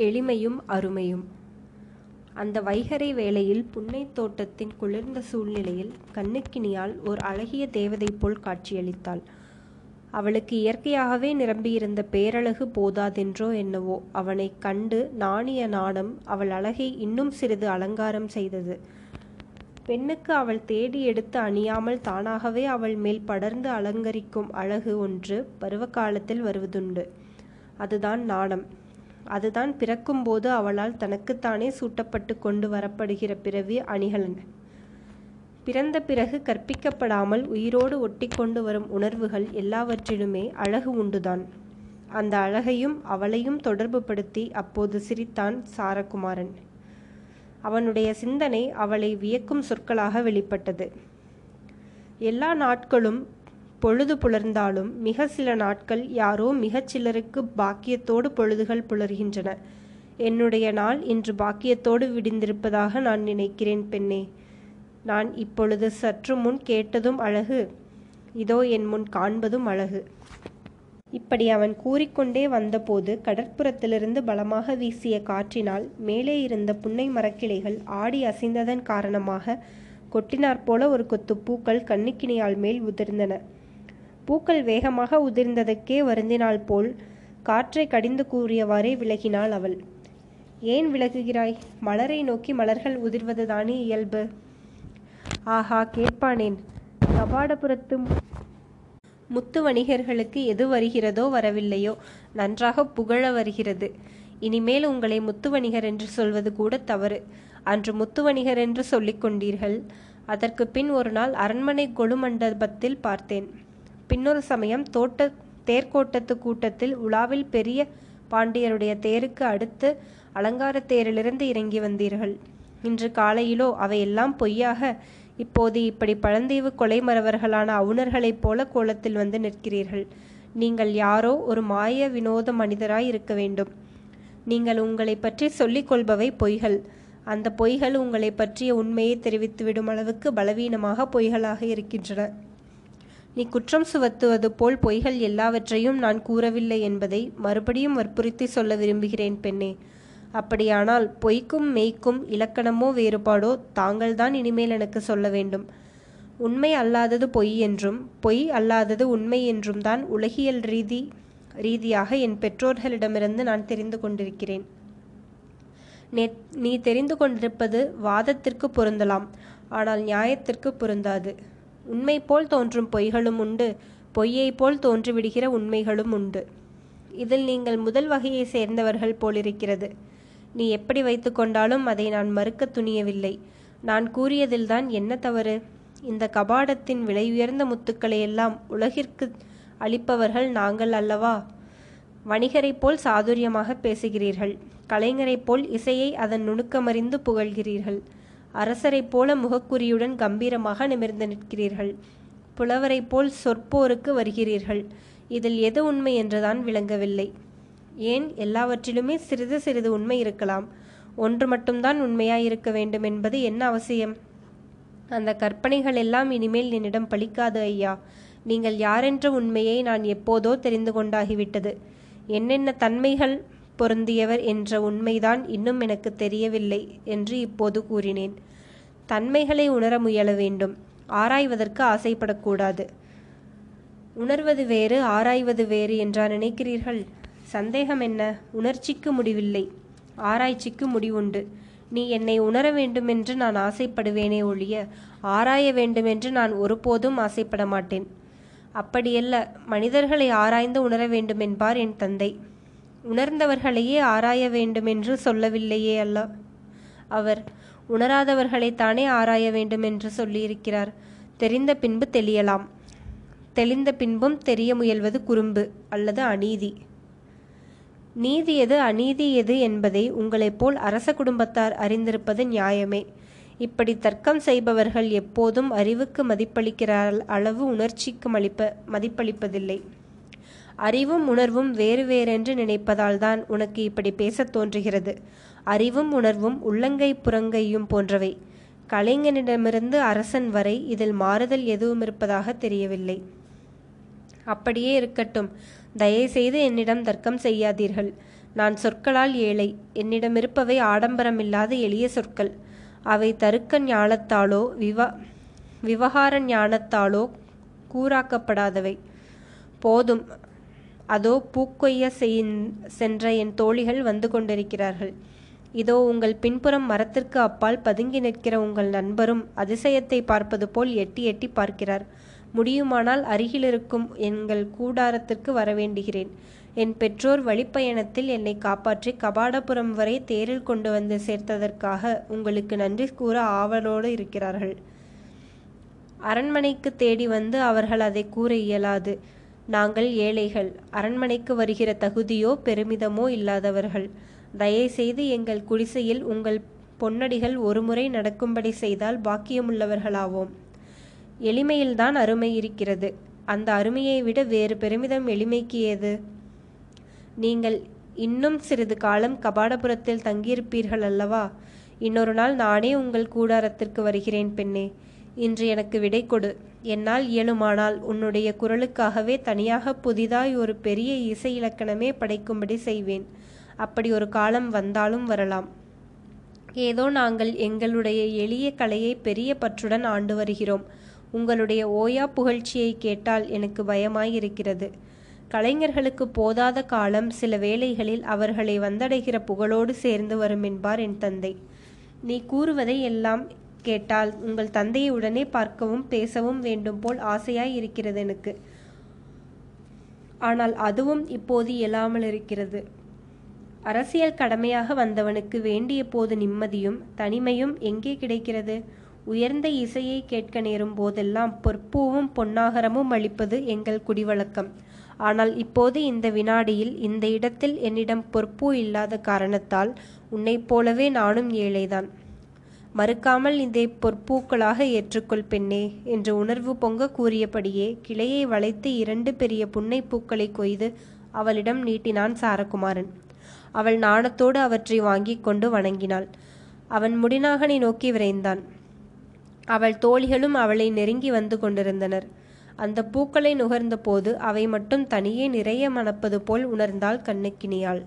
எளிமையும் அருமையும். அந்த வைகறை வேளையில் புன்னைத் தோட்டத்தின் குளிர்ந்த சூழ்நிலையில் கண்ணுக்கினியால் ஓர் அழகிய தேவதை போல் காட்சியளித்தாள். அவளுக்கு இயற்கையாகவே நிரம்பியிருந்த பேரழகு போதாதென்றோ என்னவோ அவனை கண்டு நாணிய நாணம் அவள் அழகை இன்னும் சிறிது அலங்காரம் செய்தது. பெண்ணுக்கு அவள் தேடி எடுத்து அணியாமல் தானாகவே அவள் மேல் படர்ந்து அலங்கரிக்கும் அழகு ஒன்று பருவகாலத்தில் வருவதுண்டு. அதுதான் நாணம். அதுதான் பிறக்கும்போது அவளால் தனக்குத்தானே சூட்டப்பட்டு கொண்டு வரப்படுகிற பிறவி அணிகலன். பிறந்த பிறகு கற்பிக்கப்படாமல் உயிரோடு ஒட்டி கொண்டு வரும் உணர்வுகள் எல்லாவற்றிலுமே அழகு உண்டுதான். அந்த அழகையும் அவளையும் தொடர்புபடுத்தி அப்போது சிரித்தான் சாரகுமாரன். அவனுடைய சிந்தனை அவளை வியக்கும் சொற்களாக வெளிப்பட்டது. எல்லா நாட்களும் பொழுது புலர்ந்தாலும் மிக சில நாட்கள் யாரோ மிகச் சிலருக்கு பாக்கியத்தோடு பொழுதுகள் புலர்கின்றன. என்னுடைய நாள் இன்று பாக்கியத்தோடு விடிந்திருப்பதாக நான் நினைக்கிறேன் பெண்ணே. நான் இப்பொழுது சற்று முன் கேட்டதும் அழகு. இதோ என் முன் காண்பதும் அழகு. இப்படி அவன் கூறிக்கொண்டே வந்தபோது கடற்புறத்திலிருந்து பலமாக வீசிய காற்றினால் மேலே இருந்த புன்னை மரக்கிளைகள் ஆடி அசைந்ததன் காரணமாக கொட்டினாற் போல ஒரு கொத்து பூக்கள் கண்ணுக்கினியால் மேல் உதிர்ந்தன. பூக்கள் வேகமாக உதிர்ந்ததற்கே வருந்தினாள் போல் காற்றை கடிந்து கூறியவாறே விலகினாள் அவள். ஏன் விலகுகிறாய்? மலரை நோக்கி மலர்கள் உதிர்வதுதானே இயல்பு? ஆஹா கேட்பானேன். கபாடபுரத்து முத்து வணிகர்களுக்கு எது வருகிறதோ வரவில்லையோ நன்றாக புகழ வருகிறது. இனிமேல் உங்களை முத்து வணிகர் என்று சொல்வது கூட தவறு. அன்று முத்து வணிகர் என்று சொல்லிக் கொண்டீர்கள் அதற்கு பின் ஒரு நாள் அரண்மனை கொலு மண்டபத்தில் பார்த்தேன். பின்னொரு சமயம் தோட்ட தேர்கோட்டத்து கூட்டத்தில் உலாவில் பெரிய பாண்டியருடைய தேருக்கு அடுத்து அலங்கார தேரிலிருந்து இறங்கி வந்தீர்கள். இன்று காலையிலோ அவையெல்லாம் பொய்யாக இப்போது இப்படி பழந்தீவு கொலை மறவர்களான அவுணர்களைப் போல கோலத்தில் வந்து நிற்கிறீர்கள். நீங்கள் யாரோ ஒரு மாய வினோத மனிதராய் இருக்க வேண்டும். நீங்கள் உங்களை பற்றி சொல்லிக் கொள்பவை பொய்கள். அந்த பொய்கள் உங்களை பற்றிய உண்மையை தெரிவித்துவிடும் அளவுக்கு பலவீனமாக பொய்களாக இருக்கின்றன. நீ குற்றம் சுவத்துவது போல் பொய்கள் எல்லாவற்றையும் நான் கூறவில்லை என்பதை மறுபடியும் வற்புறுத்தி சொல்ல விரும்புகிறேன் பெண்ணே. அப்படியானால் பொய்க்கும் மெய்க்கும் இலக்கணமோ வேறுபாடோ தாங்கள்தான் இனிமேல் எனக்கு சொல்ல வேண்டும். உண்மை அல்லாதது பொய் என்றும் பொய் அல்லாதது உண்மை என்றும் தான் உலகியல் ரீதி ரீதியாக என் பெற்றோர்களிடமிருந்து நான் தெரிந்து கொண்டிருக்கிறேன். நே நீ தெரிந்து கொண்டிருப்பது வாதத்திற்கு பொருந்தலாம் ஆனால் நியாயத்திற்கு பொருந்தாது. உண்மை போல் தோன்றும் பொய்களும் உண்டு. பொய்யை போல் தோன்றிவிடுகிற உண்மைகளும் உண்டு. இதில் நீங்கள் முதல் வகையை சேர்ந்தவர்கள் போலிருக்கிறது. நீ எப்படி வைத்து கொண்டாலும் அதை நான் மறுக்க துணியவில்லை. நான் கூறியதில்தான் என்ன தவறு? இந்த கபாடத்தின் விலை உயர்ந்த முத்துக்களை எல்லாம் உலகிற்கு அளிப்பவர்கள் நாங்கள் அல்லவா? வணிகரைப் போல் சாதுரியமாக பேசுகிறீர்கள். கலைஞரைப் போல் இசையை அதன் நுணுக்கமறிந்து புகழ்கிறீர்கள். அரசரைப் போல முகக்குறியுடன் கம்பீரமாக நிமிர்ந்து நிற்கிறீர்கள். புலவரைப் போல் சொற்போருக்கு வருகிறீர்கள். இதில் எது உண்மை என்றுதான் விளங்கவில்லை. ஏன்? எல்லாவற்றிலுமே சிறிது சிறிது உண்மை இருக்கலாம். ஒன்று மட்டும்தான் உண்மையாயிருக்க வேண்டும் என்பது என்ன அவசியம்? அந்த கற்பனைகள் எல்லாம் இனிமேல் என்னிடம் பலிக்காது ஐயா. நீங்கள் யாரென்ற உண்மையை நான் எப்போதோ தெரிந்து கொண்டாகிவிட்டது. என்னென்ன தன்மைகள்? பொருந்தியவர் என்ற உண்மைதான் இன்னும் எனக்கு தெரியவில்லை என்று இப்போது கூறினேன். தன்மைகளை உணர முயல வேண்டும். ஆராய்வதற்கு ஆசைப்படக்கூடாது. உணர்வது வேறு ஆராய்வது வேறு என்றா நினைக்கிறீர்கள்? சந்தேகம் என்ன? உணர்ச்சிக்கு முடிவில்லை. ஆராய்ச்சிக்கு முடிவுண்டு. நீ என்னை உணர வேண்டுமென்று நான் ஆசைப்படுவேனே ஒழிய ஆராய வேண்டுமென்று நான் ஒருபோதும் ஆசைப்பட மாட்டேன் அப்படியல்ல மனிதர்களை ஆராய்ந்து உணர வேண்டுமென்பார் என் தந்தை. உணர்ந்தவர்களையே ஆராய வேண்டுமென்று சொல்லவில்லையே அல்ல. அவர் உணராதவர்களைத்தானே ஆராய வேண்டுமென்று சொல்லியிருக்கிறார். தெரிந்த பின்பு தெளியலாம். தெளிந்த பின்பும் தெரிய முயல்வது குறும்பு அல்லது அநீதி. நீதி எது அநீதி எது என்பதை உங்களைப் போல் அரச குடும்பத்தார் அறிந்திருப்பது நியாயமே. இப்படி தர்க்கம் செய்பவர்கள் எப்போதும் அறிவுக்கு மதிப்பளிக்கிறார் அளவு உணர்ச்சிக்கு மதிப்ப மதிப்பளிப்பதில்லை. அறிவும் உணர்வும் வேறு வேறென்று நினைப்பதால் தான் உனக்கு இப்படி பேசத் தோன்றுகிறது. அறிவும் உணர்வும் உள்ளங்கை புறங்கையும் போன்றவை. கலைஞனிடமிருந்து அரசன் வரை இதில் மாறுதல் எதுவும் இருப்பதாக தெரியவில்லை. அப்படியே இருக்கட்டும். தயவுசெய்து என்னிடம் தர்க்கம் செய்யாதீர்கள். நான் சொற்களால் ஏழை. என்னிடம் இருப்பவை ஆடம்பரமில்லாத எளிய சொற்கள். அவை தருக்க ஞானத்தாலோ விவா விவகார ஞானத்தாலோ கூறாக்கப்படாதவை. போதும். அதோ பூக்கொய்ய சென்ற என் தோழிகள் வந்து கொண்டிருக்கிறார்கள். இதோ உங்கள் பின்புறம் மரத்திற்கு அப்பால் பதுங்கி நிற்கிற உங்கள் நண்பரும் அதிசயத்தை பார்ப்பது போல் எட்டி எட்டி பார்க்கிறார். முடியுமானால் அருகிலிருக்கும் எங்கள் கூடாரத்திற்கு வரவேண்டுகிறேன். என் பெற்றோர் வழிப்பயணத்தில் என்னை காப்பாற்றி கபாடபுரம் வரை தேரில் கொண்டு வந்து சேர்த்ததற்காக உங்களுக்கு நன்றி கூற ஆவலோடு இருக்கிறார்கள். அரண்மனைக்கு தேடி வந்து அவர்கள் அதை கூற இயலாது. நாங்கள் ஏழைகள். அரண்மனைக்கு வருகிற தகுதியோ பெருமிதமோ இல்லாதவர்கள். தயவுசெய்து எங்கள் குடிசையில் உங்கள் பொன்னடிகள் ஒருமுறை நடக்கும்படி செய்தால் பாக்கியமுள்ளவர்களாவோம். எளிமையில்தான் அருமை இருக்கிறது. அந்த அருமையை விட வேறு பெருமிதம் எளிமைக்கு ஏது? நீங்கள் இன்னும் சிறிது காலம் கபாடபுரத்தில் தங்கியிருப்பீர்கள் அல்லவா இன்னொரு நாள் நானே உங்கள் கூடாரத்திற்கு வருகிறேன் பெண்ணே. இன்று எனக்கு விடை கொடு. என்னால் இயலுமானால் உன்னுடைய குரலுக்காகவே தனியாக புதிதாய் ஒரு பெரிய இசை இலக்கணமே படைக்கும்படி செய்வேன். அப்படி ஒரு காலம் வந்தாலும் வரலாம். ஏதோ நாங்கள் எங்களுடைய எளிய கலையை பெரிய பற்றுடன் ஆண்டு வருகிறோம். உங்களுடைய ஓயா புகழ்ச்சியை கேட்டால் எனக்கு பயமாயிருக்கிறது. கலைஞர்களுக்கு போதாத காலம் சில வேளைகளில் அவர்களை வந்தடைகிற புகழோடு சேர்ந்து வரும் என்பார் என் தந்தை. நீ கூறுவதை எல்லாம் கேட்டால் உங்கள் தந்தையை உடனே பார்க்கவும் பேசவும் வேண்டும் போல் ஆசையாய் இருக்கிறது எனக்கு. ஆனால் அதுவும் இப்போது இயலாமல் இருக்கிறது. அரசியல் கடமையாக வந்தவனுக்கு வேண்டிய போது நிம்மதியும் தனிமையும் எங்கே கிடைக்கிறது? உயர்ந்த இசையை கேட்க நேரும் போதெல்லாம் பொற்பூவும் பொன்னாகரமும் அளிப்பது எங்கள் குடிவழக்கம். ஆனால் இப்போது இந்த வினாடியில் இந்த இடத்தில் என்னிடம் பொற்பூ இல்லாத காரணத்தால் உன்னைப் போலவே நானும் ஏழைதான். மறுக்காமல் இதை பொற்பூக்களாக ஏற்றுக்கொள் பெண்ணே என்று உணர்வு பொங்க கூறியபடியே கிளையை வளைத்து இரண்டு பெரிய புன்னை பூக்களை கொய்து அவளிடம் நீட்டினான் சாரகுமாரன். அவள் நாணத்தோடு அவற்றை வாங்கி கொண்டு வணங்கினாள். அவன் முடிநாகனை நோக்கி விரைந்தான். அவள் தோழிகளும் அவளை நெருங்கி வந்து கொண்டிருந்தனர். அந்த பூக்களை நுகர்ந்த போது அவை மட்டும் தனியே நிறைய மணப்பது போல் உணர்ந்தாள் கண்ணுக்கினியாள்.